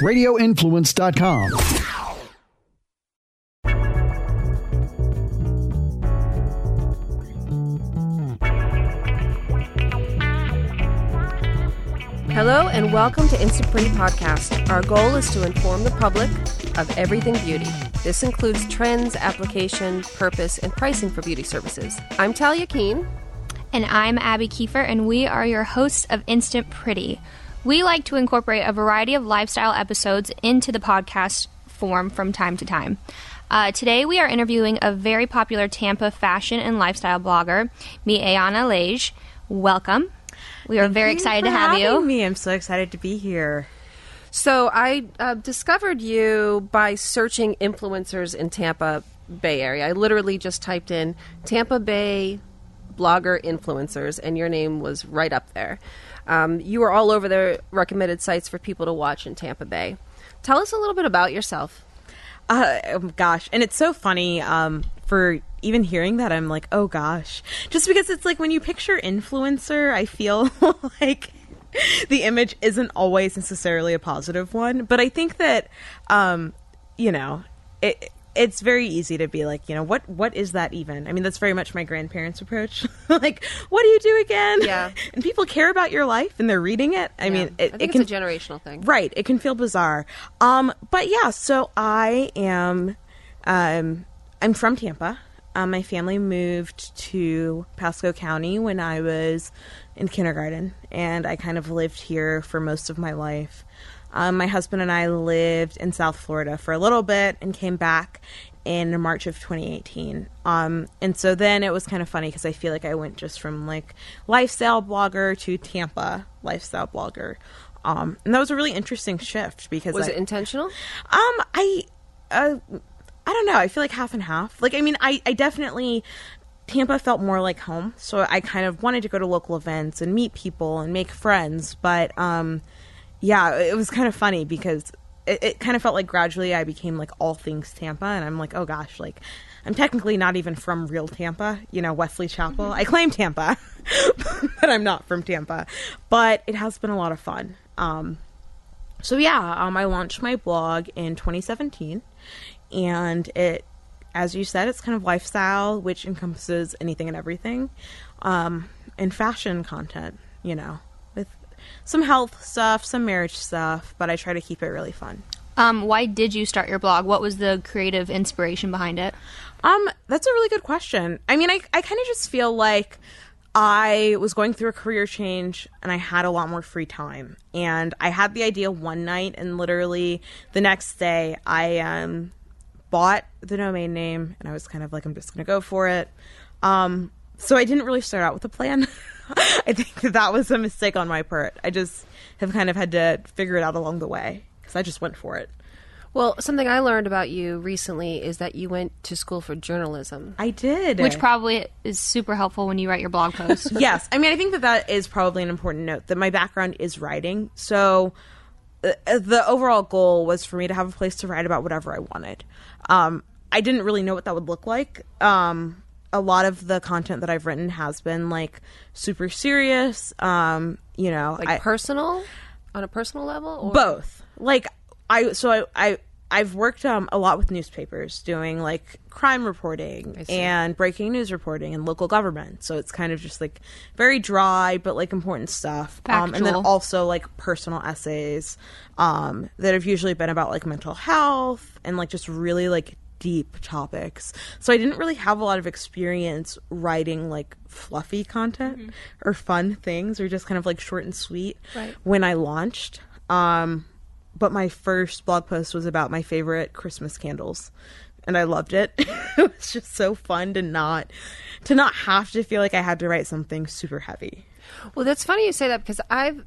radioinfluence.com. Hello and welcome to Instant Pretty Podcast. Our goal is to inform the public of everything beauty. This includes trends, application, purpose, and pricing for beauty services. I'm Talia Keene. And I'm Abby Kiefer, and we are your hosts of Instant Pretty. We like to incorporate a variety of lifestyle episodes into the podcast form from time to time. Uh, today, we are interviewing a very popular Tampa fashion and lifestyle blogger, Miayana Lage. Welcome. We are Thank very you excited for to have you. Me, I'm so excited to be here. So I uh, discovered you by searching influencers in Tampa Bay area. I literally just typed in Tampa Bay blogger influencers, and your name was right up there. Um, you were all over the recommended sites for people to watch in Tampa Bay. Tell us a little bit about yourself. Uh, oh gosh, and it's so funny um, for even hearing that. I'm like, oh gosh, just because it's like when you picture influencer, I feel like the image isn't always necessarily a positive one. But I think that, um, you know, it it's very easy to be like, you know, what what is that even? I mean, that's very much my grandparents' approach. like, what do you do again? Yeah. and people care about your life and they're reading it. I mean, it, I think it can it's a generational thing. Right. It can feel bizarre. Um, but yeah, so I am um I'm from Tampa. Um, my family moved to Pasco County when I was in kindergarten, and I kind of lived here for most of my life. Um, my husband and I lived in South Florida for a little bit and came back in March of 2018. Um, and so then it was kind of funny because I feel like I went just from like lifestyle blogger to Tampa lifestyle blogger. Um, and that was a really interesting shift because Was I, it intentional? um, I, uh, I don't know. I feel like half and half. Like, I mean, I, I definitely Tampa felt more like home, so I kind of wanted to go to local events and meet people and make friends. But, um, yeah, it was kind of funny because it, it kind of felt like gradually I became like all things Tampa, and I'm like, oh gosh, like I'm technically not even from real Tampa, you know, Wesley Chapel. I claim Tampa, but I'm not from Tampa. But it has been a lot of fun. Um, so yeah, um, I launched my blog in 2017, and it, as you said, it's kind of lifestyle, which encompasses anything and everything, um, and fashion content. You know, some health stuff, some marriage stuff, but I try to keep it really fun. Um, why did you start your blog? What was the creative inspiration behind it? Um, that's a really good question. I mean, I I kind of just feel like I was going through a career change and I had a lot more free time. And I had the idea one night and literally the next day I um bought the domain name and I was kind of like I'm just going to go for it. Um so I didn't really start out with a plan. I think that that was a mistake on my part. I just have kind of had to figure it out along the way cuz I just went for it. Well, something I learned about you recently is that you went to school for journalism. I did. Which probably is super helpful when you write your blog posts. yes, I mean, I think that that is probably an important note that my background is writing. So uh, the overall goal was for me to have a place to write about whatever I wanted. Um, I didn't really know what that would look like. Um, a lot of the content that I've written has been like super serious. Um, you know, Like I- personal, on a personal level, or? Both. Like i so i, I i've worked um a lot with newspapers doing like crime reporting and breaking news reporting and local government. So it's kind of just like very dry but like important stuff. Um and then also like personal essays um that have usually been about like mental health and like just really like deep topics so i didn't really have a lot of experience writing like fluffy content or fun things or just kind of like short and sweet Right. when I launched. Um, but my first blog post was about my favorite Christmas candles, and I loved it. it was just so fun to not to not have to feel like I had to write something super heavy. Well, that's funny you say that because I've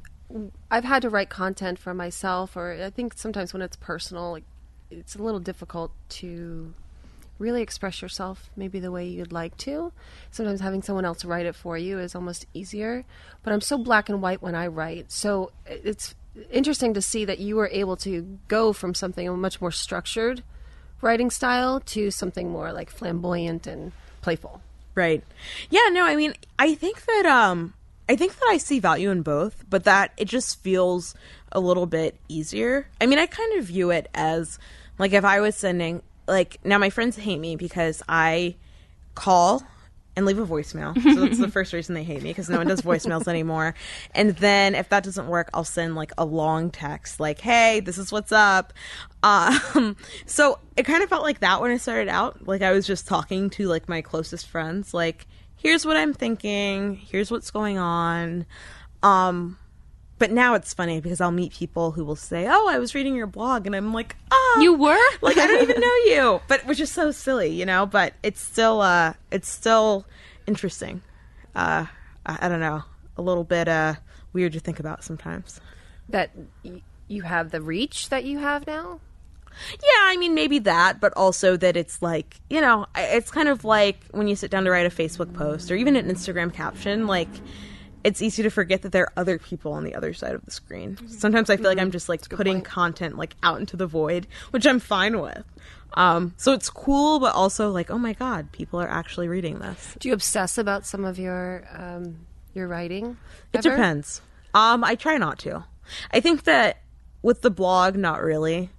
I've had to write content for myself, or I think sometimes when it's personal, like, it's a little difficult to really express yourself maybe the way you'd like to. Sometimes having someone else write it for you is almost easier. But I'm so black and white when I write, so it's interesting to see that you were able to go from something a much more structured writing style to something more like flamboyant and playful. Right. Yeah, no, I mean, I think that um I think that I see value in both, but that it just feels a little bit easier. I mean, I kind of view it as like if I was sending like now my friends hate me because I call and leave a voicemail. So that's the first reason they hate me because no one does voicemails anymore. And then if that doesn't work, I'll send like a long text like, "Hey, this is what's up." Um, so it kind of felt like that when I started out. Like I was just talking to like my closest friends, like, "Here's what I'm thinking. Here's what's going on." Um, but now it's funny because I'll meet people who will say, "Oh, I was reading your blog," and I'm like, "Oh, You were? like I don't even know you," but which is so silly, you know. But it's still, uh, it's still interesting. Uh, I, I don't know, a little bit uh weird to think about sometimes. That y- you have the reach that you have now. Yeah, I mean maybe that, but also that it's like you know, it's kind of like when you sit down to write a Facebook post or even an Instagram caption, like. It's easy to forget that there are other people on the other side of the screen. Sometimes I feel like I'm just like putting point. content like out into the void, which I'm fine with. Um, so it's cool, but also like, oh my god, people are actually reading this. Do you obsess about some of your um, your writing? It depends. Um, I try not to. I think that with the blog, not really.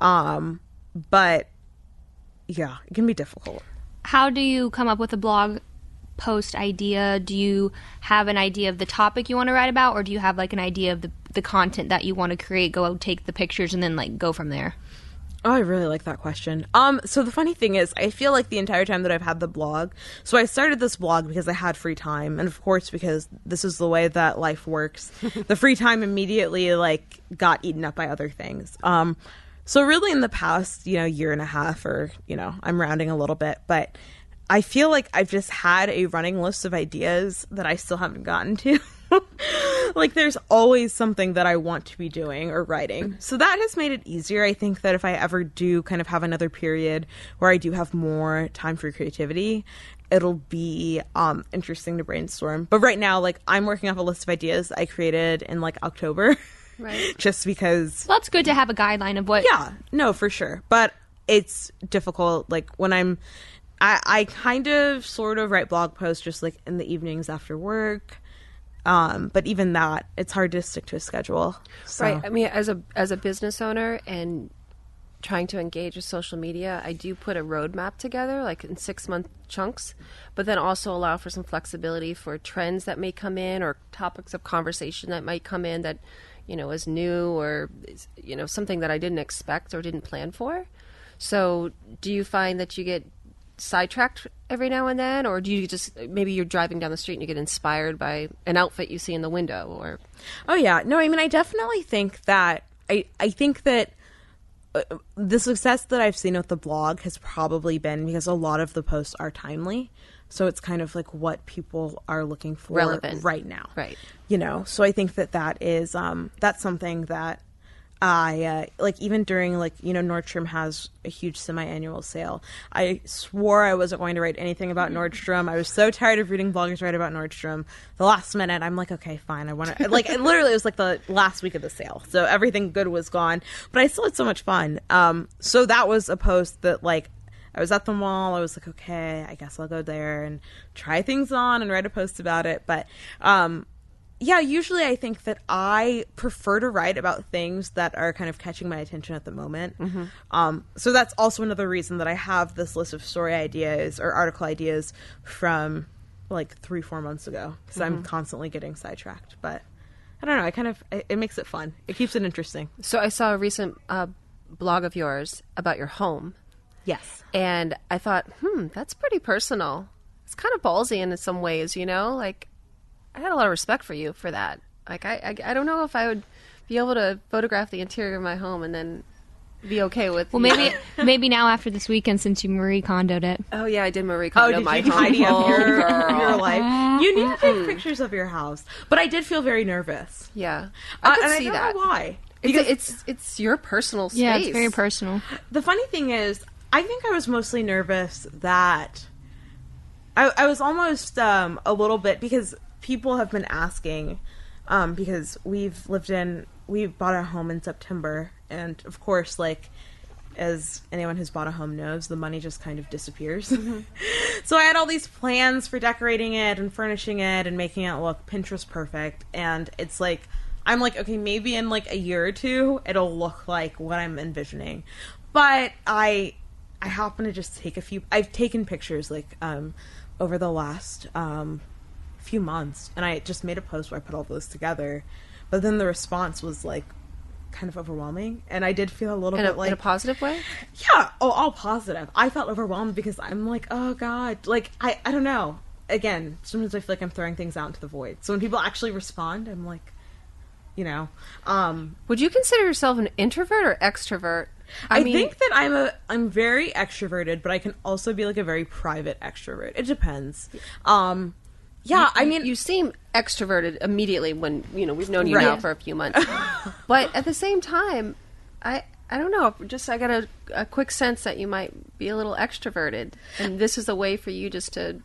Um, but yeah, it can be difficult. How do you come up with a blog post idea? Do you have an idea of the topic you want to write about, or do you have like an idea of the the content that you want to create? Go take the pictures, and then like go from there. Oh, I really like that question. Um, so the funny thing is, I feel like the entire time that I've had the blog, so I started this blog because I had free time, and of course because this is the way that life works. the free time immediately like got eaten up by other things. Um, so really in the past, you know, year and a half, or you know, I'm rounding a little bit, but I feel like I've just had a running list of ideas that I still haven't gotten to. like there's always something that I want to be doing or writing. So that has made it easier. I think that if I ever do kind of have another period where I do have more time for creativity, it'll be um interesting to brainstorm. But right now like I'm working off a list of ideas I created in like October. Right. Just because Well, that's good to have a guideline of what. yeah, no, for sure. But it's difficult. Like when I'm, I, I kind of sort of write blog posts just like in the evenings after work. Um, but even that, it's hard to stick to a schedule. So. Right. I mean, as a as a business owner and trying to engage with social media, I do put a roadmap together, like in six month chunks, but then also allow for some flexibility for trends that may come in or topics of conversation that might come in that you know is new or you know something that I didn't expect or didn't plan for. So, do you find that you get sidetracked every now and then, or do you just maybe you're driving down the street and you get inspired by an outfit you see in the window, or? Oh yeah, no, I mean, I definitely think that I I think that uh, the success that I've seen with the blog has probably been because a lot of the posts are timely, so it's kind of like what people are looking for Relevant. right now, Right. You know, so I think that that is um that's something that I uh, like even during like you know Nordstrom has a huge semi-annual sale. I swore I wasn't going to write anything about Nordstrom. I was so tired of reading bloggers write about Nordstrom. The last minute, I'm like, okay, fine. I want to like it literally it was like the last week of the sale, so everything good was gone. But I still had so much fun. Um, so that was a post that like I was at the mall. I was like, okay, I guess I'll go there and try things on and write a post about it. But um, yeah, usually I think that I prefer to write about things that are kind of catching my attention at the moment. Um, so that's also another reason that I have this list of story ideas or article ideas from like three, four months ago because I'm constantly getting sidetracked. But I don't know. I kind of it, it makes it fun. It keeps it interesting. So I saw a recent uh, blog of yours about your home, Yes. and I thought, hmm, that's pretty personal. It's kind of ballsy in some ways, you know. Like, I had a lot of respect for you for that. Like, I, I, I don't know if I would be able to photograph the interior of my home and then be okay with. Well, maybe maybe now after this weekend, since you Marie Kondoed it. Oh yeah, I did Marie Oh, Kondo did my you home. tidy up Oh, your, your life? You need to take pictures of your house. But I did feel very nervous. Yeah, I Uh, could and see I don't that. know why. It's, Because it's it's your personal space. Yeah, it's very personal. the funny thing is, I think I was mostly nervous that I, I was almost um, a little bit because people have been asking um, because we've lived in we bought a home in September and of course like as anyone who's bought a home knows the money just kind of disappears so i had all these plans for decorating it and furnishing it and making it look pinterest perfect and it's like I'm like, okay, maybe in like a year or two, it'll look like what I'm envisioning. But I, I happen to just take a few. I've taken pictures like um, over the last um, few months, and I just made a post where I put all those together. But then the response was like kind of overwhelming, and I did feel a little In bit a, like in a positive way? yeah oh all positive i felt overwhelmed because i'm like oh god like i i don't know again sometimes i feel like i'm throwing things out into the void so when people actually respond i'm like you know um Would you consider yourself an introvert or extrovert? i, think that i'm a i'm very extroverted but i can also be like a very private extrovert it depends um yeah i mean you seem extroverted immediately when you know we've known you Right. now for a few months, but at the same time, I I don't know. Just I got a, a quick sense that you might be a little extroverted, and this is a way for you just to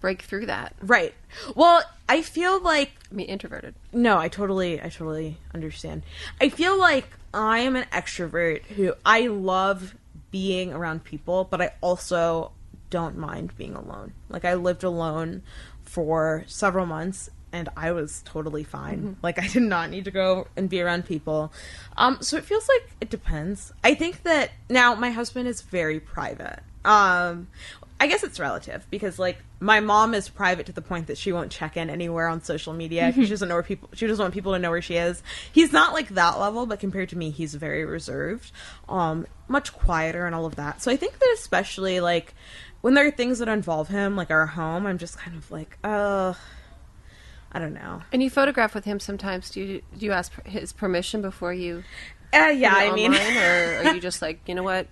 break through that. right well i feel like I mean, introverted. No, I totally, I totally understand. I feel like I am an extrovert who I love being around people, but I also don't mind being alone. Like I lived alone for several months and I was totally fine. Like I did not need to go and be around people. Um so it feels like it depends. I think that now my husband is very private. Um I guess it's relative because like my mom is private to the point that she won't check in anywhere on social media. 'cause She doesn't know where people. She doesn't want people to know where she is. He's not like that level, but compared to me, he's very reserved, um, much quieter and all of that. So I think that especially like when there are things that involve him, like our home, I'm just kind of like, uh, I don't know. And you photograph with him sometimes. Do you do you ask his permission before you? Uh, yeah, I mean, or are you just like you know what?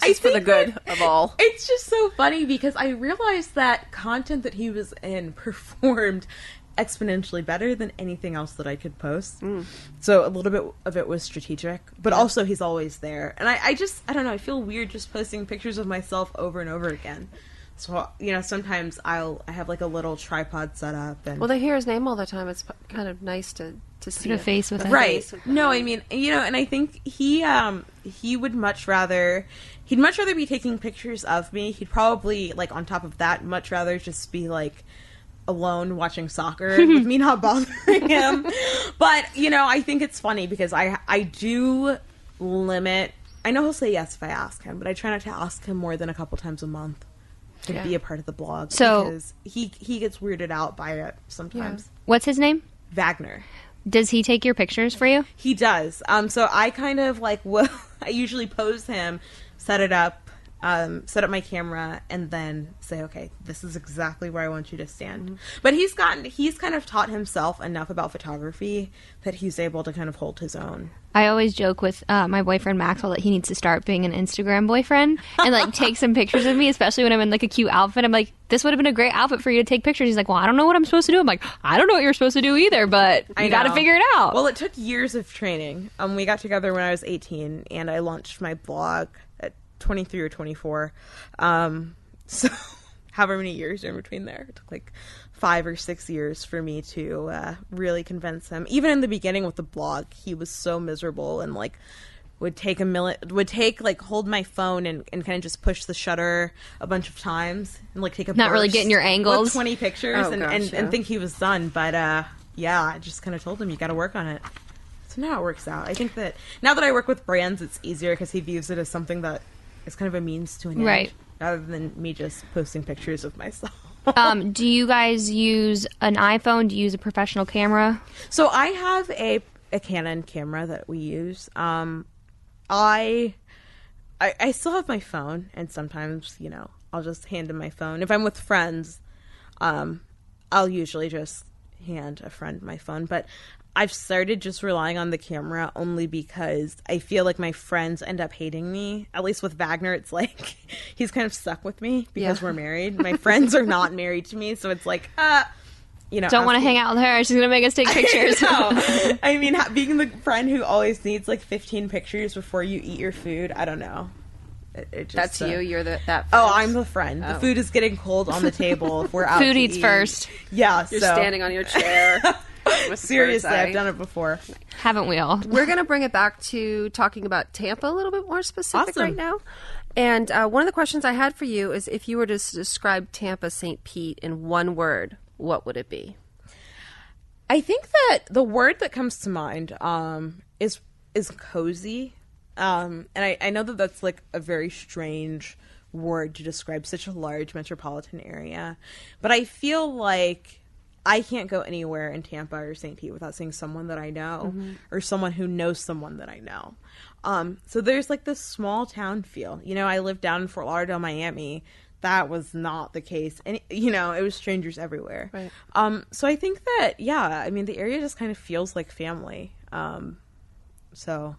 This is for the good of all. It's just so funny because I realized that content that he was in performed exponentially better than anything else that I could post. So a little bit of it was strategic, but also he's always there. And I, I just, I don't know, I feel weird just posting pictures of myself over and over again. So, you know, sometimes I'll, I have like a little tripod set up and. Well, they hear his name all the time. It's kind of nice to to see a face with it. right face with- no i mean you know and i think he um he would much rather he'd much rather be taking pictures of me he'd probably like on top of that much rather just be like alone watching soccer with me not bothering him but you know i think it's funny because i i do limit i know he'll say yes if i ask him but i try not to ask him more than a couple times a month to Yeah. be a part of the blog So- because he he gets weirded out by it sometimes What's his name? wagner Does he take your pictures for you? he does. Um, so I kind of like will. I usually pose him, set it up, um, set up my camera, and then say, "Okay, this is exactly where I want you to stand." But he's gotten. He's kind of taught himself enough about photography that he's able to kind of hold his own. I always joke with uh, my boyfriend Maxwell that he needs to start being an Instagram boyfriend and like take some pictures of me, especially when I'm in like a cute outfit. I'm like, this would have been a great outfit for you to take pictures. He's like, well, I don't know what I'm supposed to do. I'm like, I don't know what you're supposed to do either, but I you got to figure it out. Well, it took years of training. Um, we got together when I was 18, and I launched my blog 23 or 24. Um, so however many years in between there, it took like five or six years for me to uh, really convince him. Even in the beginning with the blog, he was so miserable and like would take a minute would take like hold my phone and, and kind of just push the shutter a bunch of times and like take a Not really getting your angles. 20 pictures Oh, and, gosh, and, yeah. and think he was done but uh yeah i just kind of told him you got to work on it so now it works out i think that now that i work with brands it's easier because he views it as something that is kind of a means to an end Right. rather than me just posting pictures of myself um, do you guys use an iPhone? Do you use a professional camera? So I have a a Canon camera that we use. Um, I, I I still have my phone, and sometimes you know I'll just hand him my phone if I'm with friends. Um, I'll usually just hand a friend my phone, but I've started just relying on the camera only because I feel like my friends end up hating me. At least with Wagner, it's like he's kind of stuck with me because Yeah. we're married. My friends are not married to me, so it's like, uh, you know, Don't want to hang out with her. She's gonna make us take pictures. no. I mean, being the friend who always needs like 15 pictures before you eat your food, I don't know. It, it just, That's uh, you. You're the that. Oh. I'm the friend. The Oh. food is getting cold on the table if we're out. Food to eats eat. first. Yeah, You're so standing on your chair. with seriously. I've done it before. Haven't we all? We're going to bring it back to talking about Tampa a little bit more specific Awesome. right now. And uh, one of the questions I had for you is if you were to describe Tampa St. Pete in one word, what would it be? I think that the word that comes to mind um, is is cozy, um, and I, I know that that's like a very strange word to describe such a large metropolitan area, but I feel like I can't go anywhere in Tampa or St. Pete without seeing someone that I know or someone who knows someone that I know. Um, so there's like this small town feel. You know, I lived down in Fort Lauderdale, Miami. That was not the case. And, you know, it was strangers everywhere. Right. Um, so I think that, yeah, I mean, the area just kind of feels like family. Um, so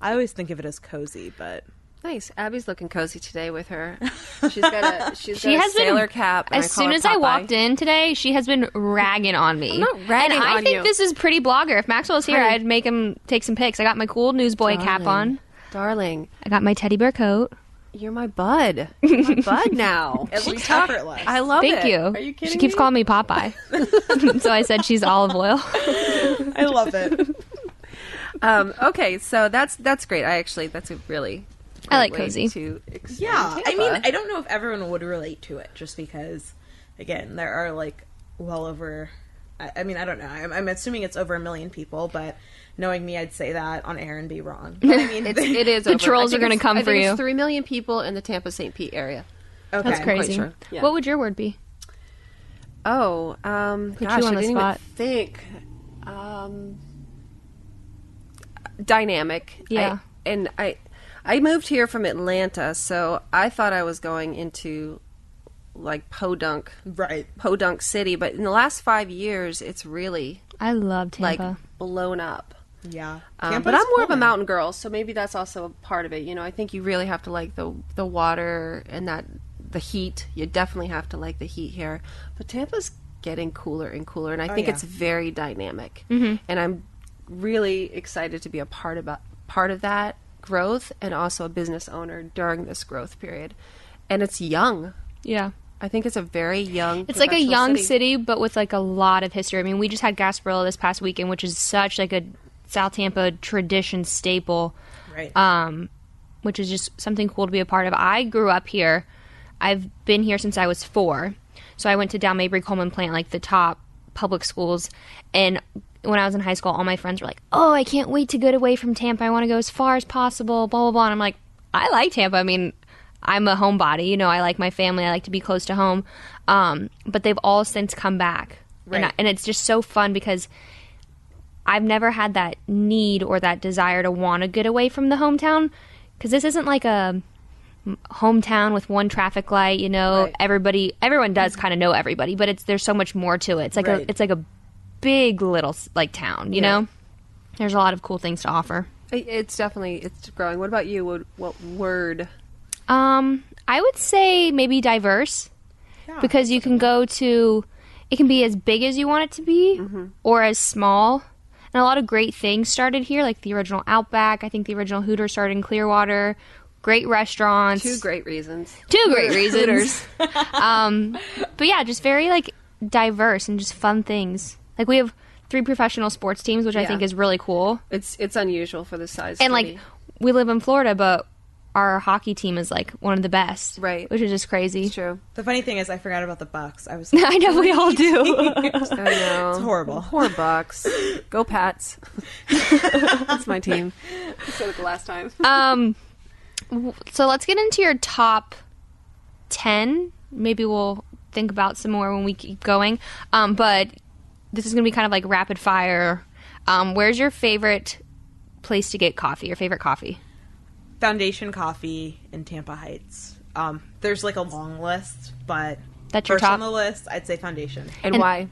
I always think of it as cozy, but Nice. Abby's looking cozy today with her. She's got a she's She got has a sailor been cap. As soon her as I walked in today, she has been ragging on me. I'm not ragging and I on think you. this is pretty blogger. If Maxwell was here, Honey. I'd make him take some pics. I got my cool newsboy cap on. darling, I got my teddy bear coat. you're my bud. You're my bud now. it We looks talk- effortless. I love Thank it. you. Are you kidding She keeps me? calling me Popeye. so I said she's olive oil. I love it. Um, okay, so that's that's great. I actually that's a really I like way cozy. To explain Yeah, I mean, I don't know if everyone would relate to it, just because, again, there are like well over. I, I mean, I don't know. I'm, I'm assuming it's over a million people, but knowing me, I'd say that on air and be wrong. But I mean, it's, it is. The over, trolls are going to come I for think you. It's three million people in the Tampa St. Pete area. okay. That's crazy. sure. Yeah. What would your word be? Oh, um, Put gosh, you on I the didn't spot. even think. Um, dynamic. Yeah. I, and I, I moved here from Atlanta, so I thought I was going into like Podunk, Right. Podunk City, but in the last five years, it's really I love Tampa. like blown up. Yeah. Um, but I'm more of a mountain girl, so maybe that's also a part of it. You know, I think you really have to like the the water and that the heat. You definitely have to like the heat here. But Tampa's getting cooler and cooler, and I think yeah. it's very dynamic. Mm-hmm. And I'm really excited to be a part about part of that growth, and also a business owner during this growth period. And it's young. yeah. I think it's a very young. It's like a young city. city. but with like a lot of history. I mean, we just had Gasparilla this past weekend, which is such like a South Tampa tradition staple, Right. um, which is just something cool to be a part of. I grew up here. I've been here since I was four. So I went to Down Mabry Coleman Plant, like the top public schools. And when I was in high school, all my friends were like, "Oh, I can't wait to get away from Tampa. I want to go as far as possible." Blah blah blah. And I'm like, I like Tampa. I mean, I'm a homebody. You know, I like my family. I like to be close to home. Um, but they've all since come back, and, I, and it's just so fun because I've never had that need or that desire to want to get away from the hometown because this isn't like a hometown with one traffic light. You know, Right. everybody, everyone does kind of know everybody, but it's there's so much more to it. It's like Right. a it's like a big little like town. You Yeah. know, there's a lot of cool things to offer. It's definitely it's growing. What about you? What, what word? Um, I would say maybe diverse Yeah. because you can go to it can be as big as you want it to be or as small. And a lot of great things started here, like the original Outback. I think the original Hooters started in Clearwater. Great restaurants. Two great reasons. Two great reasons. um, but yeah, just very like diverse and just fun things. Like we have three professional sports teams, which I Yeah. think is really cool. It's it's unusual for the size. And city. like we live in Florida, but our hockey team is like one of the best. Right. Which is just crazy. it's true. the funny thing is, I forgot about the Bucs. I was. I know we all do. I know. It's horrible. Poor Bucs. Go Pats. That's my team. I said it the last time. um, w- so let's get into your top ten. Maybe we'll think about some more when we keep going. Um, but this is gonna be kind of like rapid fire. Um, where's your favorite place to get coffee? Your favorite coffee? Foundation Coffee in Tampa Heights. Um, there's like a long list, but That's your first top? on the list, I'd say Foundation. And, And- why?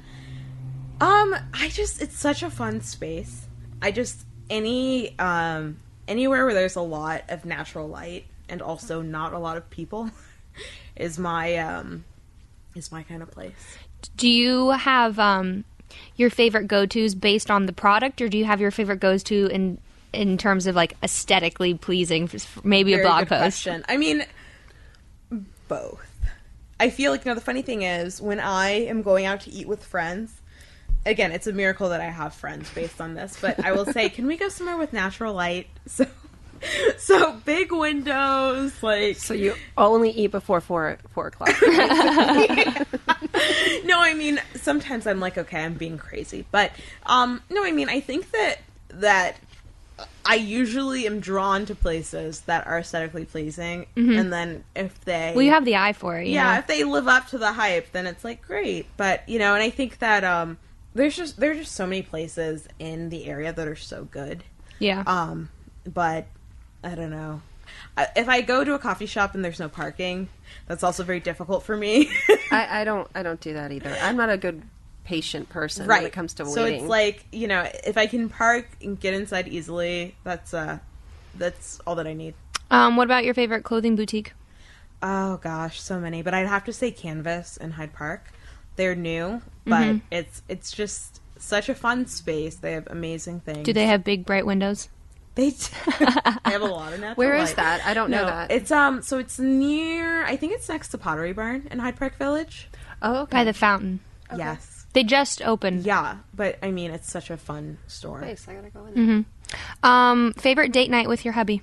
Um, I just it's such a fun space. I just any um anywhere where there's a lot of natural light and also not a lot of people is my um is my kind of place. Do you have um, your favorite go tos based on the product, or do you have your favorite goes to in in terms of like aesthetically pleasing? Maybe a blog post. question. I mean, both. I feel like you know the funny thing is when I am going out to eat with friends. Again, it's a miracle that I have friends based on this, but I will say, can we go somewhere with natural light? So, so big windows, like So you only eat before four four o'clock. no, I mean sometimes I'm like, okay, I'm being crazy, but um, no, I mean I think that that I usually am drawn to places that are aesthetically pleasing, and then if they Well, you have the eye for it. you yeah, know? if they live up to the hype, then it's like great. But you know, and I think that um, there's just there's just so many places in the area that are so good. yeah. Um, but I don't know. I- If I go to a coffee shop and there's no parking, that's also very difficult for me. I, I don't I don't do that either. I'm not a good patient person right. when it comes to waiting. so it's like you know, if I can park and get inside easily, that's uh, that's all that I need. um, what about your favorite clothing boutique? Oh gosh, so many. But I'd have to say Canvas in Hyde Park. They're new, but Mm-hmm. it's it's just such a fun space. They have amazing things. Do they have big bright windows? They, t- they have a lot of natural. Where is light. that? I don't know that. It's um. So it's near. I think it's next to Pottery Barn in Hyde Park Village. oh, okay. By the fountain. Yes. They just opened. Yeah, but I mean, it's such a fun store. Nice. I gotta go in. there. Um, favorite date night with your hubby?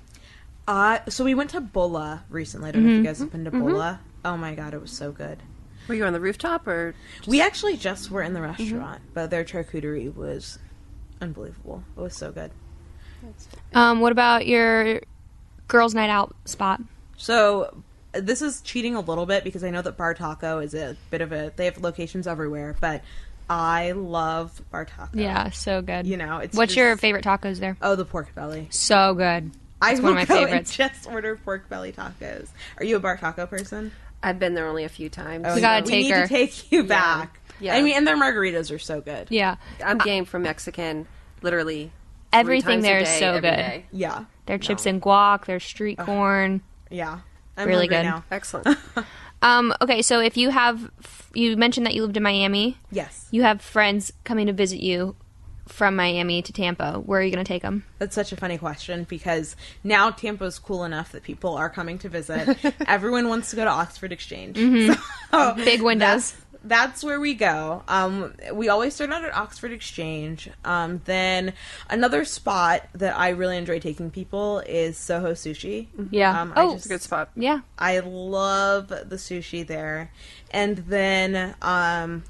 Uh, so we went to Bulla recently. I don't know Mm-hmm. if you guys have been to Bulla. Oh my god, it was so good. Were you on the rooftop or? We actually just were in the Mm-hmm. restaurant, but their charcuterie was unbelievable. It was so good. Um, what about your girls' night out spot? So this is cheating a little bit because I know that Bar Taco is a bit of a. They have locations everywhere, but I love Bar Taco. Yeah, so good. You know, it's What's just- your favorite tacos there? Oh, the pork belly. So good. I It's will one of my go favorites. and just order pork belly tacos. Are you a bar taco person? I've been there only a few times. Oh, We gotta yeah. take we need her. to take you back. Yeah. I mean, and their margaritas are so good. Yeah, I'm game for Mexican. Literally, three everything times a there is day, so every good. day. Yeah, Their chips and guac, their street corn. yeah. I'm Really good. now. Excellent. Um, okay, so if you have, you mentioned that you lived in Miami. Yes, You have friends coming to visit you from Miami to Tampa. Where are you going to take them? that's such a funny question because now Tampa's cool enough that people are coming to visit. Everyone wants to go to Oxford Exchange. So Big windows. That's, that's where we go. Um, we always start out at Oxford Exchange. Um, then another spot that I really enjoy taking people is Soho Sushi. Yeah. Um, I oh, just- Good spot. yeah. I love the sushi there. And then um,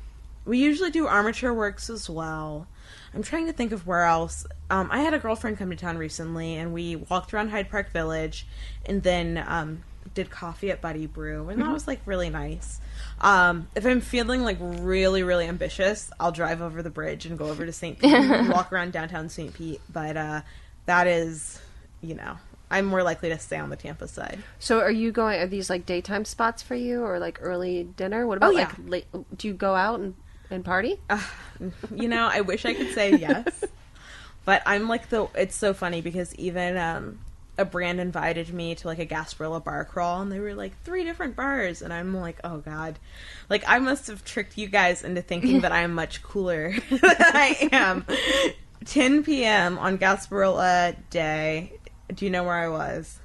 we usually do armature works as well. I'm trying to think of where else. Um, I had a girlfriend come to town recently, and we walked around Hyde Park Village, and then um, did coffee at Buddy Brew, and that was like really nice. Um, if I'm feeling like really, really ambitious, I'll drive over the bridge and go over to St. Pete and walk around downtown St. Pete. But uh, that is, you know, I'm more likely to stay on the Tampa side. So, are you going? Are these like daytime spots for you, or like early dinner? What about Oh, yeah. like late? Do you go out and, and party? you know, I wish I could say yes, but I'm like the. It's so funny because even um, a brand invited me to like a Gasparilla bar crawl, and they were like three different bars, and I'm like, oh god, like I must have tricked you guys into thinking that I'm much cooler than I am. 10 p.m. on Gasparilla Day. Do you know where I was?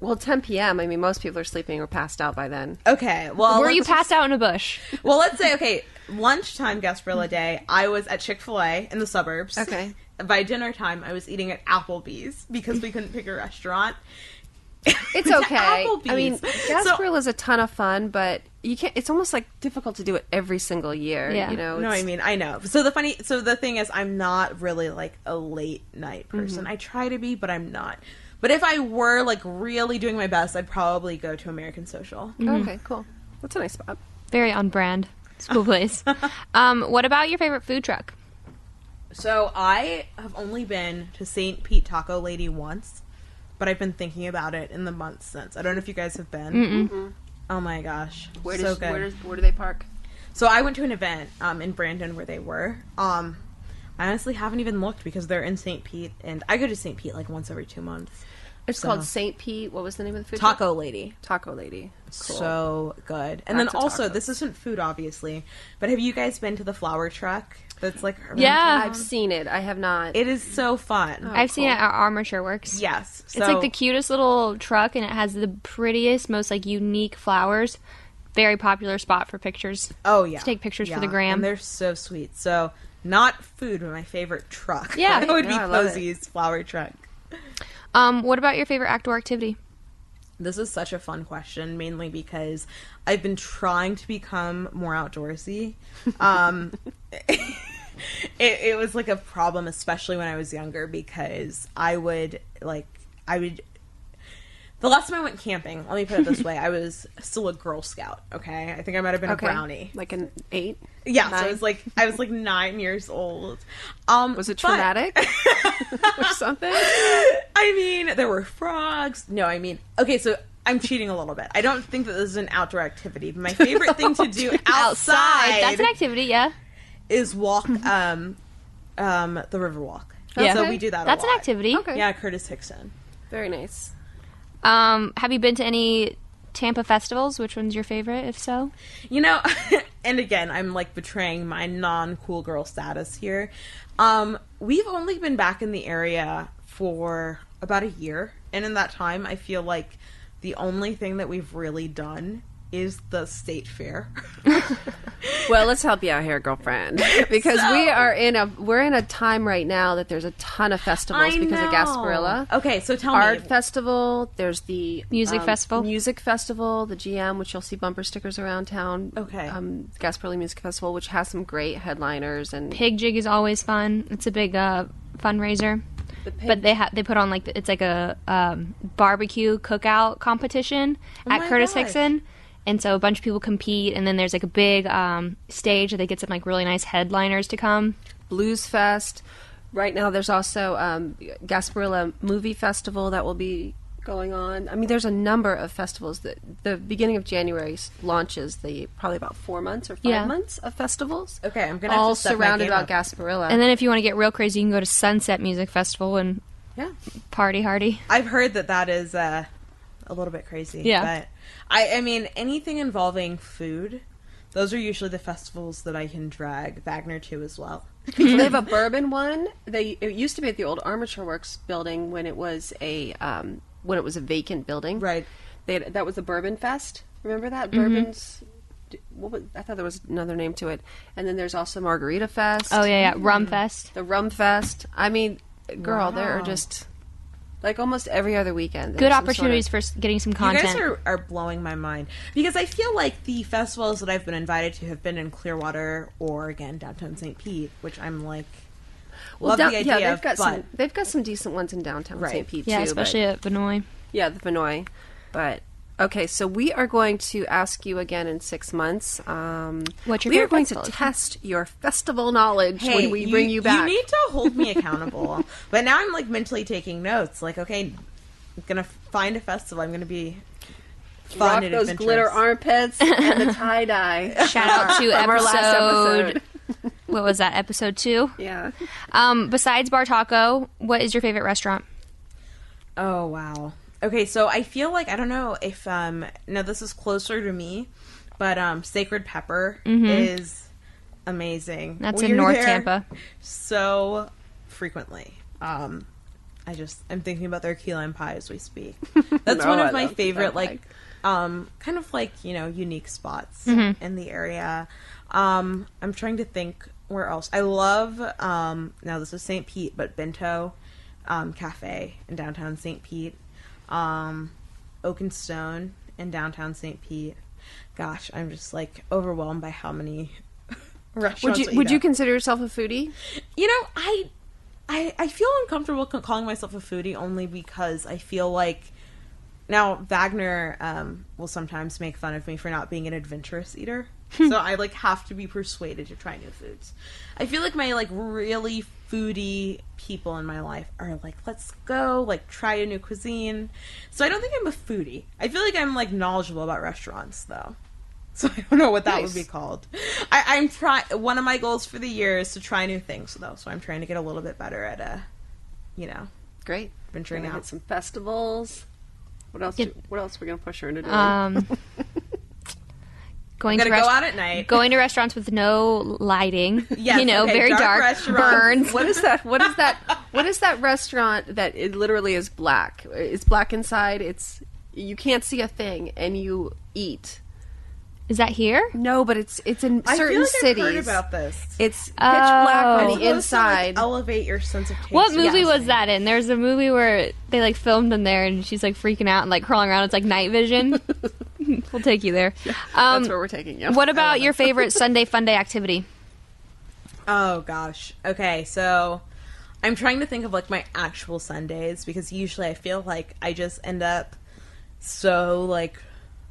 Well, 10 p.m. I mean, most people are sleeping or passed out by then. Okay, well, Were you let's- passed out in a bush? Well, let's say okay, lunchtime Gasparilla Day. I was at Chick Fil A in the suburbs. Okay. By dinner time, I was eating at Applebee's because we couldn't pick a restaurant. It's To okay. I mean, Applebee's. So- is a ton of fun, but you can't. It's almost like difficult to do it every single year. Yeah. You know. no, I mean I know. So the funny, so the thing is, I'm not really like a late night person. Mm-hmm. I try to be, but I'm not. But if I were like really doing my best, I'd probably go to American Social. Okay, cool. That's a nice spot. Very on brand. School place. um, what about your favorite food truck? So I have only been to St. Pete Taco Lady once, but I've been thinking about it in the months since. I don't know if you guys have been. Oh my gosh, Where so does good. where does where do they park? So I went to an event um, in Brandon where they were. Um, I honestly haven't even looked because they're in St. Pete, and I go to St. Pete like once every two months. It's So- called Saint Pete. What was the name of the food? truck? Taco Lady, Taco Lady. Cool. so good. And Back then also, tacos. this isn't food, obviously, but have you guys been to the flower truck? That's like around Yeah. town? I've seen it. I have not. It is so fun. I've seen it at Armature Works. yes, It's like the cutest little truck, and it has the prettiest, most like unique flowers. Very popular spot for pictures. Oh yeah, take pictures for the gram. and they're so sweet. So not food, but my favorite truck. Yeah. it would Yeah, be I love it. Posey's flower truck. Um, what about your favorite outdoor activity? This is such a fun question, mainly because I've been trying to become more outdoorsy. Um, it, it was like a problem, especially when I was younger, because I would like I would. The last time I went camping, let me put it this way: I was still a Girl Scout. Okay, I think I might have been Okay. a brownie. Like an eight? Yeah, so I was like, I was like nine years old. Um, Was it but- traumatic or something? I mean, there were frogs. No, I mean, okay, so I'm cheating a little bit. I don't think that this is an outdoor activity. But my favorite thing to do outside, That's an activity, yeah. Is walk um, um, the river walk. Yeah. So we do that. a That's an activity. Okay. Yeah, Curtis Hixon. Very nice. Um, have you been to any Tampa festivals? Which one's your favorite, if so? You know, and again, I'm like betraying my non-cool girl status here. Um, we've only been back in the area for about a year, and in that time, I feel like the only thing that we've really done is the state fair. Well, let's help you out here, girlfriend, because we are in a we're in a time right now that there's a ton of festivals I because of. Gasparilla. Okay, so tell Art me. Art festival. There's the Music um, festival? Music festival, the GM, which you'll see bumper stickers around town. Okay. Um, Gasparilla Music Festival, which has some great headliners and Pig Jig is always fun. It's a big uh, fundraiser. the But they ha- they put on like it's like a um, barbecue cookout competition at Oh my Curtis gosh. Hixon, and so a bunch of people compete, and then there's like a big um, stage that they get some like really nice headliners to come. Blues Fest. Right now, there's also um, Gasparilla Movie Festival that will be going on. I mean, there's a number of festivals that the beginning of January launches the probably about four months or five Yeah. months of festivals. Okay, I'm gonna have all to surrounded about up. Gasparilla. And then if you want to get real crazy, you can go to Sunset Music Festival and yeah, party hardy. I've heard that that is uh, a little bit crazy. Yeah. But I, I mean, anything involving food, those are usually the festivals that I can drag Wagner to as well. they have a bourbon one. They it used to be at the old Armature Works building when it was a um, when it was a vacant building. Right. They had, that was the Bourbon Fest. Remember that Bourbon's. d- What was, I thought there was another name to it. And then there's also Margarita Fest. Oh yeah, yeah, Rum Fest. The Rum Fest. I mean, girl, there are just like almost every other weekend. Good there's some sort opportunities of- for getting some content. You guys are, are blowing my mind because I feel like the festivals that I've been invited to have been in Clearwater or again downtown St. Pete, which I'm like Well, love down- the idea yeah, they've of, got but some. They've got some decent ones in downtown Right. St. Pete yeah, too. especially but, at Vinoy. yeah, the Vinoy. But okay, so we are going to ask you again in six months. Um, What's your we are favorite going to festival? test your festival knowledge hey, when we bring you back. You need to hold me accountable. but now I'm like mentally taking notes. Like, okay, I'm gonna find a festival. I'm gonna be fun Rock and those adventurous. glitter armpits and the tie dye. Shout out to From our last episode. episode. What was that? Episode two. Yeah. Um, besides Bar Taco, what is your favorite restaurant? Oh wow. Okay, so I feel like I don't know if um no this is closer to me, but um Sacred Pepper is amazing. Mm-hmm. That's in We're North Tampa. So frequently. Um I just I'm thinking about their key lime pie as we speak. That's No, one I of my favorite like um kind of like, you know, unique spots Mm-hmm. in the area. Um I'm trying to think where else. I love um now this is St. Pete, but Bento um cafe in downtown St. Pete. Um Oak and Stone in downtown St. Pete. Gosh, I'm just like overwhelmed by how many restaurants Would you would you consider yourself a foodie? You know, I, I, I feel uncomfortable calling myself a foodie only because I feel like now Wagner um, will sometimes make fun of me for not being an adventurous eater. so I like have to be persuaded to try new foods. I feel like my like really foodie people in my life are like, let's go, like try a new cuisine. So I don't think I'm a foodie. I feel like I'm like knowledgeable about restaurants though. So I don't know what that Nice. would be called. I, I'm trying. One of my goals for the year is to try new things, though. So I'm trying to get a little bit better at, uh, you know, Great. venturing out. some festivals. What else? Yeah. do- what else are we gonna push her into doing? Um, going Gotta to go rest- out at night. going to restaurants with no lighting. Yes, you know, okay, very dark dark, restaurants. burns. what is that? What is that? What is that restaurant that it literally is black? It's black inside. It's you can't see a thing, and you eat. Is that here? No, but it's it's in I certain feel like cities. I've heard about this. It's pitch Oh. black on oh. the supposed to, like, inside. elevate your sense of taste. What movie Yes. was that in? There's a movie where they like filmed in there and she's like freaking out and like crawling around. It's like night vision. we'll take you there. Um, That's where we're taking you. what about your favorite Sunday fun day activity? Oh gosh. Okay, so I'm trying to think of like my actual Sundays because usually I feel like I just end up so like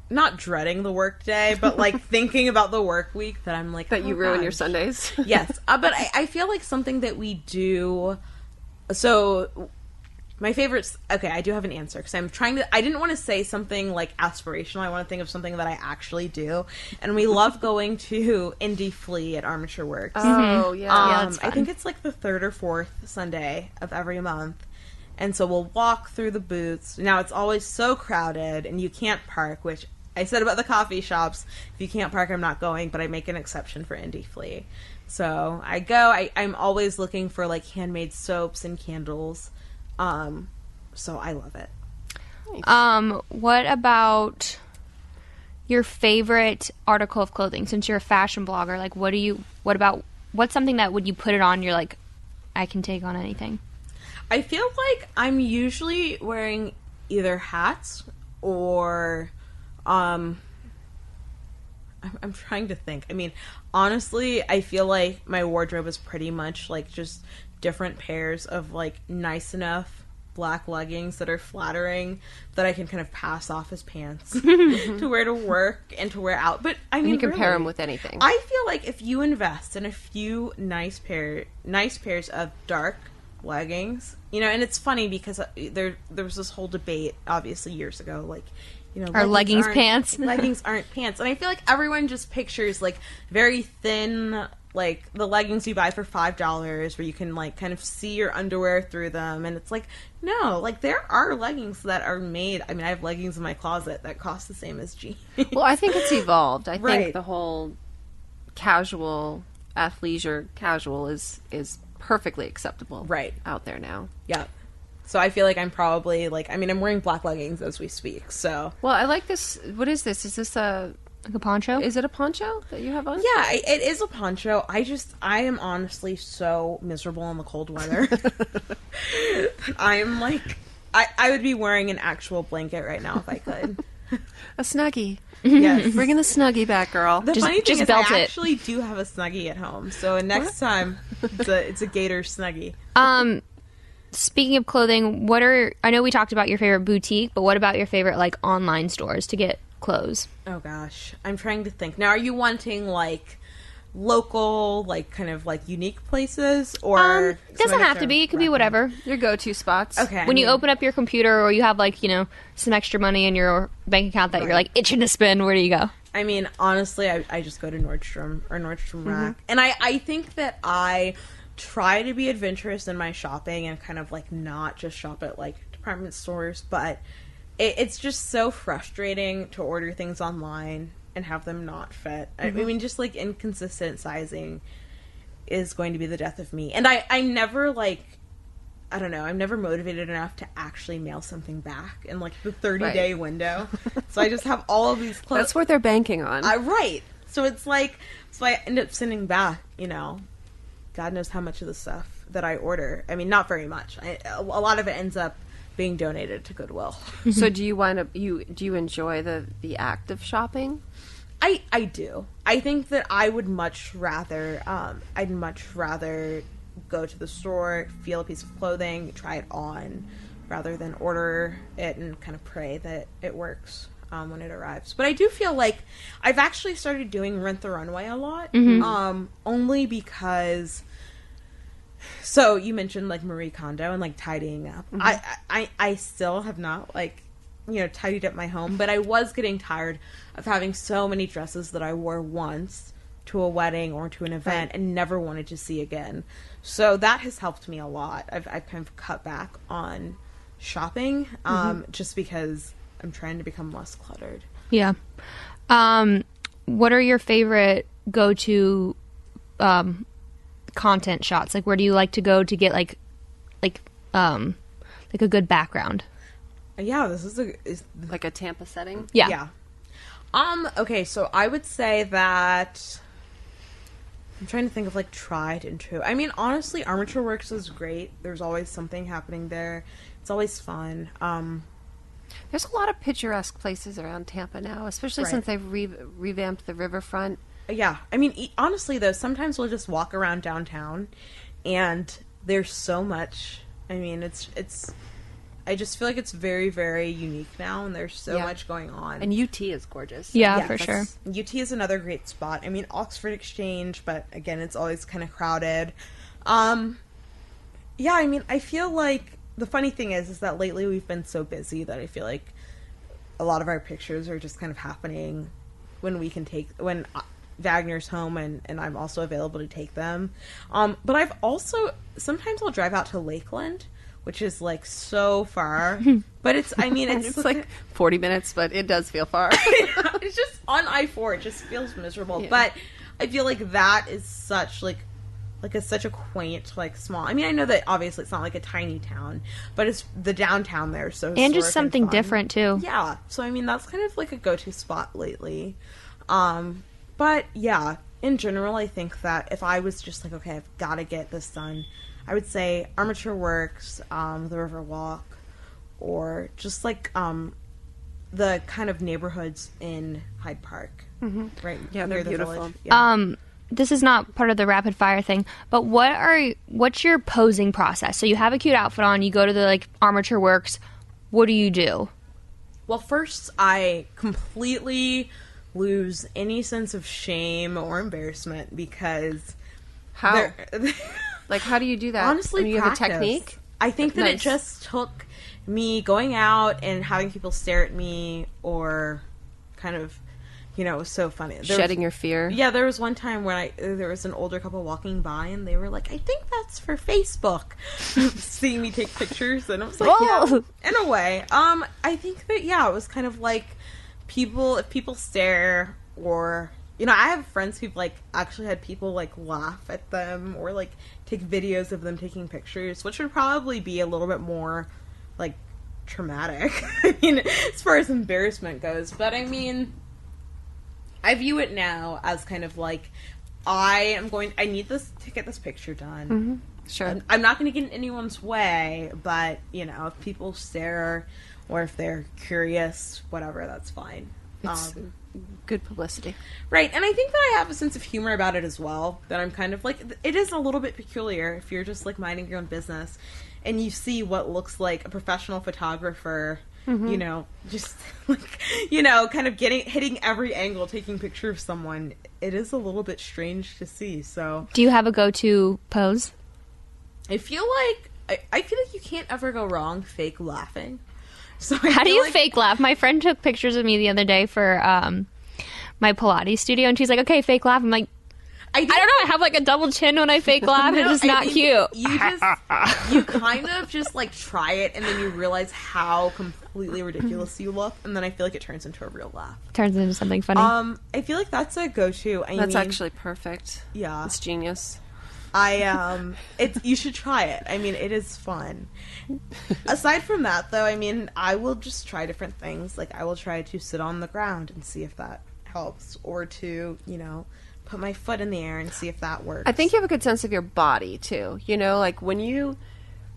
not dreading the work day, but like thinking about the work week that I'm like that you oh, ruin your. Sundays. yes, uh, but I, I feel like something that we do. So, my favorites. Okay, I do have an answer because I'm trying to. I didn't want to say something like aspirational. I want to think of something that I actually do, and we love going to Indie Flea at Armature Works. Oh yeah. Um, that's I think it's like the third or fourth Sunday of every month. And so we'll walk through the booths. Now it's always so crowded and you can't park, which I said about the coffee shops. If you can't park, I'm not going, but I make an exception for Indie Flea. So I go, I, I'm always looking for like handmade soaps and candles. Um, so I love it. Um, what about your favorite article of clothing? Since you're a fashion blogger, like what do you? What about what's something that would you put it on? You're like, I can take on anything. I feel like I'm usually wearing either hats or um I'm, I'm trying to think. I mean, honestly, I feel like my wardrobe is pretty much like just different pairs of like nice enough black leggings that are flattering that I can kind of pass off as pants to wear to work and to wear out. But I mean, you can pair them with anything. I feel like if you invest in a few nice pair, nice pairs of dark leggings, you know, and it's funny because uh, there there was this whole debate, obviously years ago, like you know, Are leggings aren't- pants? leggings aren't pants, and I feel like everyone just pictures like very thin. Like the leggings you buy for five dollars, where you can like kind of see your underwear through them, and it's like no, like there are leggings that are made. I mean, I have leggings in my closet that cost the same as jeans. well, I think it's evolved. I think the whole casual athleisure casual is is perfectly acceptable Right. out there now. Yeah. So I feel like I'm probably like I mean I'm wearing black leggings as we speak. So Well, I like this. What is this? Is this a Like a poncho? is it a poncho that you have on? yeah, it is a poncho. I just I am honestly so miserable in the cold weather. I am like I I would be wearing an actual blanket right now if I could. A snuggie. yes. Bringing the snuggie back, girl. The Just- funny thing just is belt I it. actually do have a snuggie at home. So next time it's a it's a gator snuggie. Um, speaking of clothing, what are I know we talked about your favorite boutique, but what about your favorite like online stores to get clothes? Oh gosh, I'm trying to think. Now, are you wanting like local, like kind of like unique places, or Um, it doesn't have to be. It could be whatever. Your go-to spots. Okay. I When you open up your computer or you have like you know some extra money in your bank account that you're like itching to spend, where do you go? I mean, honestly, I, I just go to Nordstrom or Nordstrom Mm-hmm. Rack, and I I think that I try to be adventurous in my shopping and kind of like not just shop at like department stores, but it, it's just so frustrating to order things online and have them not fit. I, I Mm-hmm. mean, just like inconsistent sizing is going to be the death of me, and I I never like. I don't know. I'm never motivated enough to actually mail something back in like the 30 day window. so I just have all of these clothes. That's what they're banking on. I right. So it's like so I end up sending back, you know, God knows how much of the stuff that I order. I mean, not very much. I, a a lot of it ends up being donated to Goodwill. so do you wind up you do you enjoy the the act of shopping? I I do. I think that I would much rather um I'd much rather go to the store, feel a piece of clothing, try it on rather than order it and kind of pray that it works um, when it arrives. But I do feel like I've actually started doing Rent the Runway a lot um only because so you mentioned like Marie Kondo and like tidying up. I, I I still have not like you know tidied up my home, but I was getting tired of having so many dresses that I wore once to a wedding or to an event and never wanted to see again. So that has helped me a lot. I've I've kind of cut back on shopping um just because I'm trying to become less cluttered. Yeah. Um, what are your favorite go to um, content shots? Like, where do you like to go to get like, like, um, like a good background? Yeah, this is a is, Like a Tampa setting? Yeah. yeah. Um, okay, so I would say that I'm trying to think of like tried and true. I mean, honestly, Armature Works is great. There's always something happening there. It's always fun. Um, There's a lot of picturesque places around Tampa now, especially Right. since they've re- revamped the riverfront. Yeah, I mean, e- honestly though, sometimes we'll just walk around downtown, and there's so much. I mean, it's it's. I just feel like it's very very unique now, and there's so Yeah. much going on. And UT is gorgeous. Yeah, for sure. UT is another great spot. I mean, Oxford Exchange, but again, it's always kind of crowded. Um, yeah, I mean, I feel like the funny thing is, is that lately we've been so busy that I feel like a lot of our pictures are just kind of happening when we can take when Wagner's home and and I'm also available to take them. Um, but I've also sometimes I'll drive out to Lakeland. Which is like so far, but it's. I mean, it's, It's like 40 minutes, but it does feel far. it's just on I four. It just feels miserable. Yeah. But I feel like that is such like like it's such a quaint like small. I mean, I know that obviously it's not like a tiny town, but it's the downtown there. So And just something fun. different too. Yeah. So I mean, that's kind of like a go to spot lately. Um, but yeah, in general, I think that if I was just like, okay, I've got to get this done, I would say Armature Works, um, the River Walk, or just like um, the kind of neighborhoods in Hyde Park, mm-hmm. right? Yeah, near they're the beautiful. village. Yeah. Um, this is not part of the rapid fire thing, but what are what's your posing process? So you have a cute outfit on, you go to the like armature works. What do you do? Well, first, I completely lose any sense of shame or embarrassment because How? Like, how do you do that? honestly I mean, you have a technique? I think that it just took me going out and having people stare at me or kind of you know it was so funny There was- Shedding your fear. yeah there was one time when i there was an older couple walking by and they were like i think that's for facebook seeing me take pictures and i was like yeah, in a way um i think that yeah it was kind of like people if people stare or you know i have friends who've like actually had people like laugh at them or like take videos of them taking pictures which would probably be a little bit more like traumatic. I mean as far as embarrassment goes. But i mean i view it now as kind of like i am going i need this to get this picture done. Mm-hmm. Sure. I'm, I'm not going to get in anyone's way, but you know, if people stare or if they're curious, whatever, that's fine. It's Um, good publicity. right, and I think that I have a sense of humor about it as well. That I'm kind of like, it is a little bit peculiar if you're just like minding your own business and you see what looks like a professional photographer. You know, just like you know, kind of getting hitting every angle, taking picture of someone. It is a little bit strange to see. So Do you have a go-to pose? I feel like I, I feel like you can't ever go wrong fake laughing. So I How do you like- fake laugh? My friend took pictures of me the other day for um my Pilates studio, and she's like, "Okay, fake laugh." I'm like, I, I don't know. I have like a double chin when I fake laugh. No, it's just I not cute. You just you kind of just like try it and then you realize how completely ridiculous you look, and then I feel like it turns into a real laugh. Turns into something funny. Um, I feel like that's a go-to. I That's mean, actually perfect. yeah. It's genius. I um, it's you should try it. I mean, it is fun. Aside from that, though, I mean, I will just try different things. Like I will try to sit on the ground and see if that helps, or to you know put my foot in the air and see if that works. I think you have a good sense of your body too. You know, like when you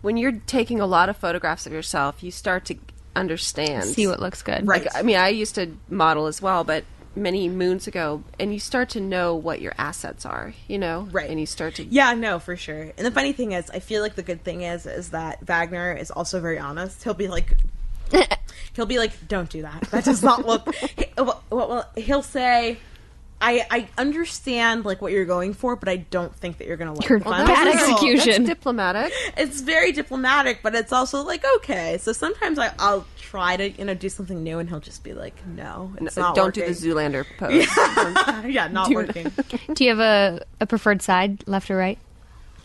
when you're taking a lot of photographs of yourself, you start to understand. See what looks good. Right. Like, I mean, I used to model as well, but many moons ago, and you start to know what your assets are. You know, Right. And you start to Yeah, no, for sure. And the funny thing is, I feel like the good thing is, is that Wagner is also very honest. He'll be like, he'll be like, "Don't do that. That does not look." he- well, well, he'll say, "I I understand like what you're going for, but I don't think that you're gonna like Your the Well, bad execution. That's diplomatic. It's very diplomatic, but it's also like okay. So sometimes I, I'll try to you know do something new, and he'll just be like, "No, it's No, not don't do the Zoolander pose. yeah, not Do- working. Do you have a, a preferred side, left or right?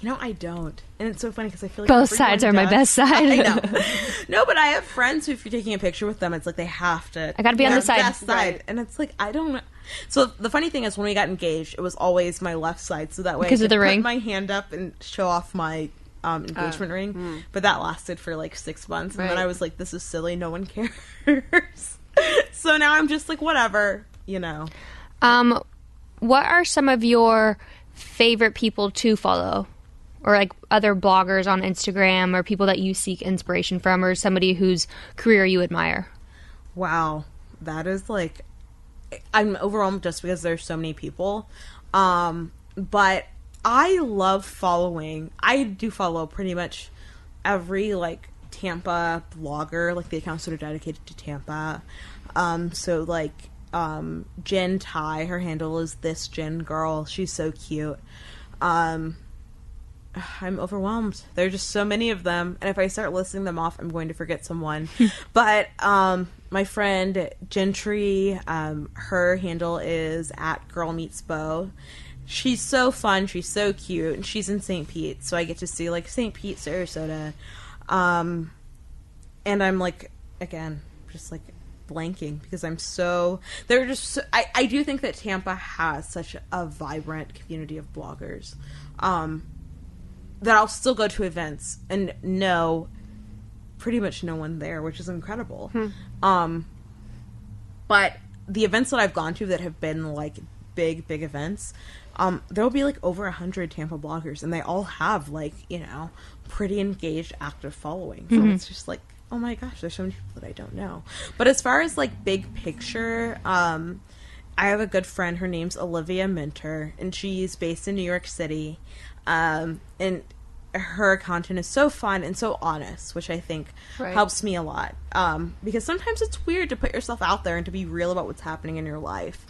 You know, I don't, and it's so funny because I feel like Both sides are my best side. I know. No, but I have friends who, if you're taking a picture with them, it's like they have to. I gotta be on the side. best side, and it's like I don't. So the funny thing is, when we got engaged, it was always my left side, so that way Because I of the could put ring? my hand up and show off my um, engagement ring. But that lasted for like six months, and then I was like, "This is silly. No one cares." so now I'm just like, whatever. you know. Um, what are some of your favorite people to follow? Or like other bloggers on Instagram or people that you seek inspiration from or somebody whose career you admire? Wow, that is like I'm overwhelmed just because there's so many people. Um, but I love following. I do follow pretty much every like Tampa blogger, like the accounts that are dedicated to Tampa. Um, so like um, Jen Ty, her handle is this Jen girl. She's so cute. Um, I'm overwhelmed. There are just so many of them, and if I start listing them off, I'm going to forget someone. but um, my friend Gentry, um, her handle is at Girl Meets Beau. She's so fun. She's so cute, and she's in St. Pete, so I get to see like St. Pete, Sarasota, um, and I'm like, again, just like blanking because I'm so they're just so, I I do think that Tampa has such a vibrant community of bloggers. Um, that I'll still go to events and know pretty much no one there, which is incredible. Um, but the events that I've gone to that have been like big, big events, um, there'll be like over a hundred Tampa bloggers, and they all have like you know pretty engaged, active following. So it's just like, oh my gosh, there's so many people that I don't know. But as far as like big picture, um, I have a good friend. Her name's Olivia Minter, and she's based in New York City. Um, and her content is so fun and so honest, which I think Right. helps me a lot. Um, because sometimes it's weird to put yourself out there and to be real about what's happening in your life.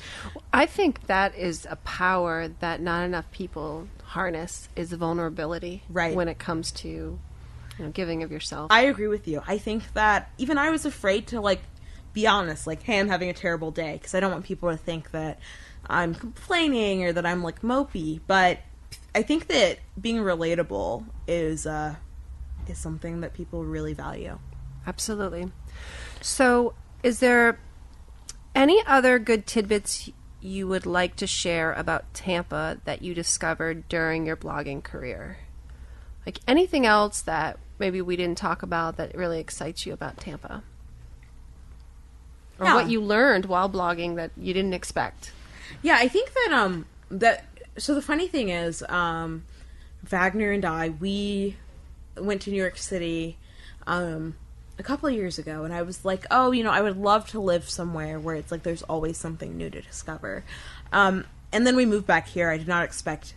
I think that is a power that not enough people harness is vulnerability Right. when it comes to you know, giving of yourself. I agree with you. I think that even I was afraid to like be honest, like, hey, I'm having a terrible day, because I don't want people to think that I'm complaining or that I'm like mopey. But I think that being relatable is uh, is something that people really value. Absolutely. So, is there any other good tidbits you would like to share about Tampa that you discovered during your blogging career? Like anything else that maybe we didn't talk about that really excites you about Tampa? Or Yeah. what you learned while blogging that you didn't expect? Yeah, I think that um that so the funny thing is um Wagner and I we went to New York City um a couple of years ago and I was like, "Oh, you know, I would love to live somewhere where it's like there's always something new to discover." Um and then we moved back here. I did not expect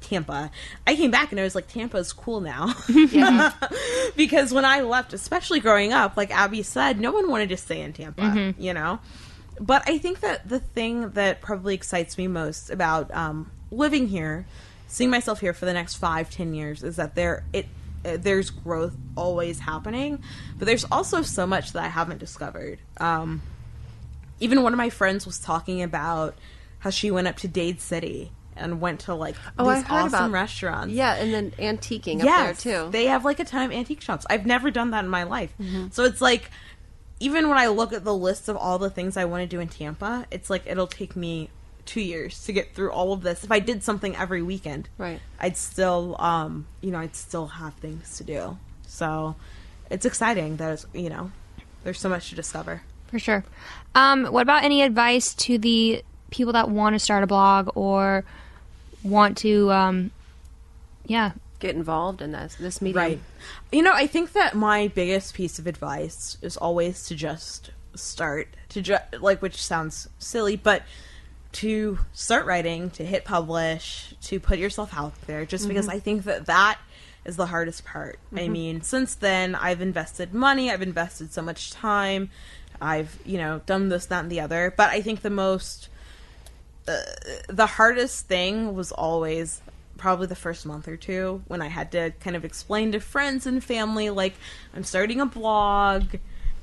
Tampa. I came back and I was like, Tampa's cool now. because when I left, especially growing up, like Abby said, no one wanted to stay in Tampa, you know? But I think that the thing that probably excites me most about um, living here, seeing myself here for the next five, ten years, is that there it uh, there's growth always happening, but there's also so much that I haven't discovered. Um, even one of my friends was talking about how she went up to Dade City and went to like Oh, these awesome about- restaurants. Yeah, and then antiquing Yes, up there too. They have like a ton of antique shops. I've never done that in my life. Mm-hmm. So it's like even when I look at the list of all the things I want to do in Tampa, it's like it'll take me two years to get through all of this. If I did something every weekend, Right. I'd still, um, you know, I'd still have things to do. So it's exciting that it's, you know, there's so much to discover. For sure. Um, what about any advice to the people that want to start a blog or want to, um, yeah, Get involved in this this medium. Right. You know, I think that my biggest piece of advice is always to just start to ju- like which sounds silly, but to start writing, to hit publish, to put yourself out there just mm-hmm. because I think that that is the hardest part. I mm-hmm. mean, since then I've invested money, I've invested so much time, I've, you know, done this that and the other, but I think the most uh, the hardest thing was always probably the first month or two when I had to kind of explain to friends and family like I'm starting a blog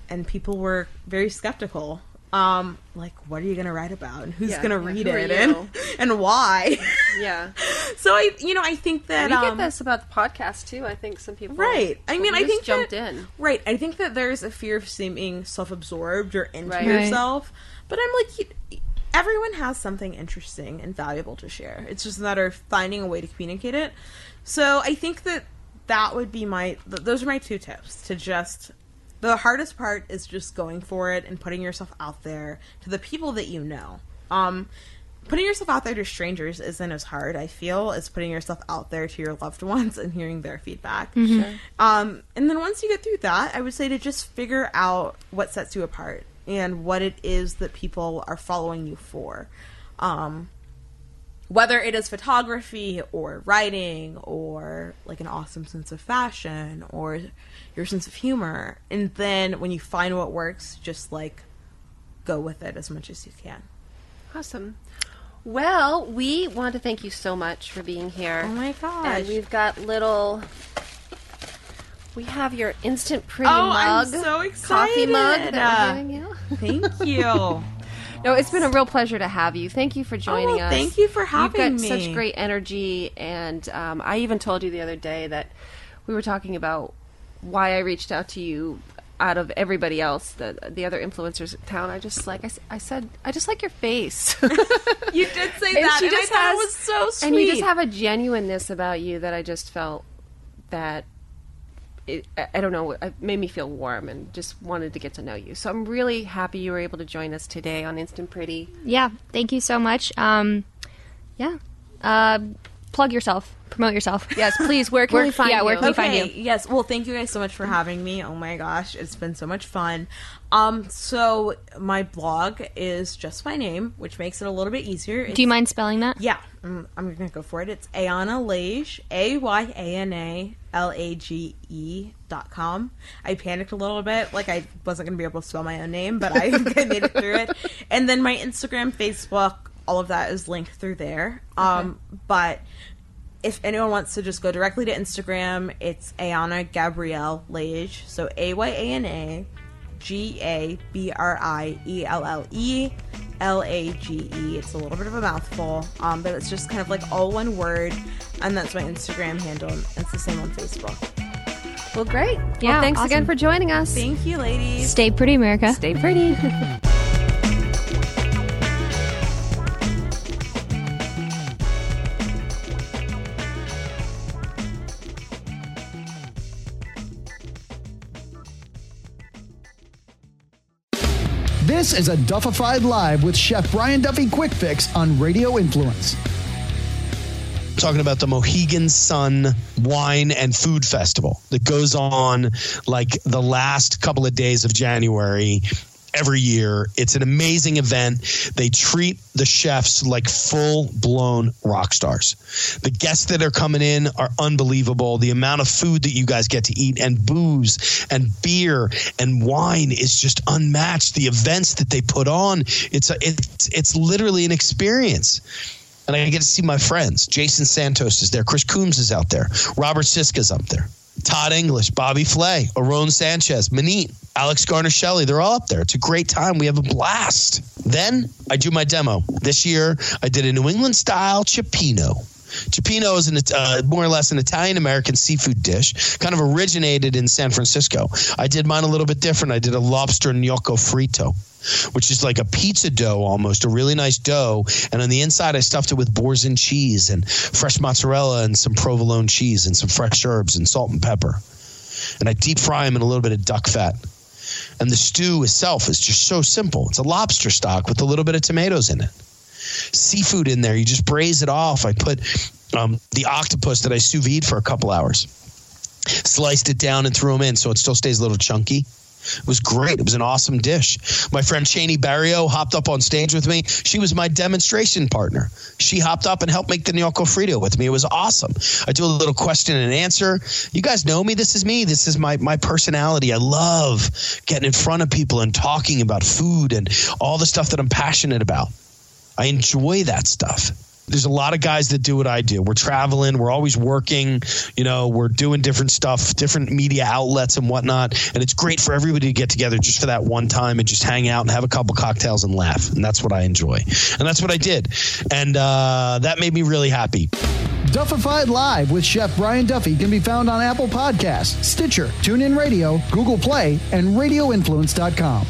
and people were very skeptical. Um like what are you going to write about and who's Yeah, going to read who are it and and why? Yeah. so I you know I think that we um, get this about the podcast too. I think some people Right. I mean, I think jumped that- in. Right. I think that there's a fear of seeming self-absorbed or into Right. Right. yourself, but I'm like, you, everyone has something interesting and valuable to share. It's just a matter of finding a way to communicate it. So I think that that would be my. Th- those are my two tips to just the hardest part is just going for it and putting yourself out there to the people that you know. Um, putting yourself out there to strangers isn't as hard, I feel, as putting yourself out there to your loved ones and hearing their feedback. Um, and then once you get through that, I would say to just figure out what sets you apart and what it is that people are following you for. Um, whether it is photography or writing or like an awesome sense of fashion or your sense of humor. And then when you find what works, just like go with it as much as you can. Awesome. Well, we want to thank you so much for being here. Oh my gosh. And we've got little. We have your instant pretty Oh, I'm mug, so coffee mug excited. that we're giving you. Thank you. No, it's been a real pleasure to have you. Thank you for joining Oh, us. thank you for having me. You've got me. such great energy, and um, I even told you the other day that we were talking about why I reached out to you out of everybody else, the the other influencers in town. I just like I said, I just like your face. you did say that, she and I just thought has- it was so sweet. and you just have a genuineness about you that I just felt that it, I- don't know, it made me feel warm and just wanted to get to know you. So I'm really happy you were able to join us today on Instant Pretty. Yeah, thank you so much. Um, yeah, uh, plug yourself, promote yourself. Yes, please. Where can Where- we find yeah, you? where can we find you? yes. Well, thank you guys so much for having me. Oh my gosh, it's been so much fun. Um, so my blog is just my name, which makes it a little bit easier. Do you mind spelling that? Yeah, I'm, I'm gonna go for it. It's Ayana Lage, A Y A N A L A G E dot com. I panicked a little bit, like I wasn't gonna be able to spell my own name, but I, I made it through it. And then my Instagram, Facebook, all of that is linked through there. Um, but if anyone wants to just go directly to Instagram, it's Ayana Gabrielle Lage. So A Y A N A G A B R I E L L E L A G E. It's a little bit of a mouthful, um, but it's just kind of like all one word, and that's my Instagram handle. and It's the same on Facebook. Well, great. Yeah, well, thanks again for joining us. Thank you, ladies. Stay pretty, America. Stay pretty. This is a Duffified Live with Chef Brian Duffy Quick Fix on Radio Influence. talking about the Mohegan Sun Wine and Food Festival that goes on like the last couple of days of January every year. It's an amazing event. They treat the chefs like full blown rock stars. The guests that are coming in are unbelievable. The amount of food that you guys get to eat and booze and beer and wine is just unmatched. The events that they put on, it's a, it's it's literally an experience and I get to see my friends. Jason Santos is there. Chris Coombs is out there. Robert Sisca's up there. Todd English, Bobby Flay, Aarón Sanchez, Maneet, Alex Guarnaschelli. They're all up there. It's a great time. We have a blast. Then I do my demo. This year, I did a New England style cioppino. Cioppino is an, uh, more or less an Italian American seafood dish, kind of originated in San Francisco. I did mine a little bit different. I did a lobster gnocco fritto which is like a pizza dough almost, a really nice dough. And on the inside, I stuffed it with boursin cheese and fresh mozzarella and some provolone cheese and some fresh herbs and salt and pepper. And I deep fry them in a little bit of duck fat. And the stew itself is just so simple. It's a lobster stock with a little bit of tomatoes in it. Seafood in there, you just braise it off. I put um, the octopus that I sous vide for a couple hours, sliced it down and threw them in so it still stays a little chunky. It was great. It was an awesome dish. My friend Cheney Barrio hopped up on stage with me. She was my demonstration partner. She hopped up and helped make the gnocco fritto with me. It was awesome. I do a little question and answer. You guys know me. This is me. This is my my personality. I love getting in front of people and talking about food and all the stuff that I'm passionate about. I enjoy that stuff. There's a lot of guys that do what I do. We're traveling, we're always working, you know, we're doing different stuff, different media outlets and whatnot. And it's great for everybody to get together just for that one time and just hang out and have a couple cocktails and laugh. And that's what I enjoy. And that's what I did. And uh, that made me really happy. Duffified Live with Chef Brian Duffy can be found on Apple Podcasts, Stitcher, TuneIn Radio, Google Play, and RadioInfluence.com.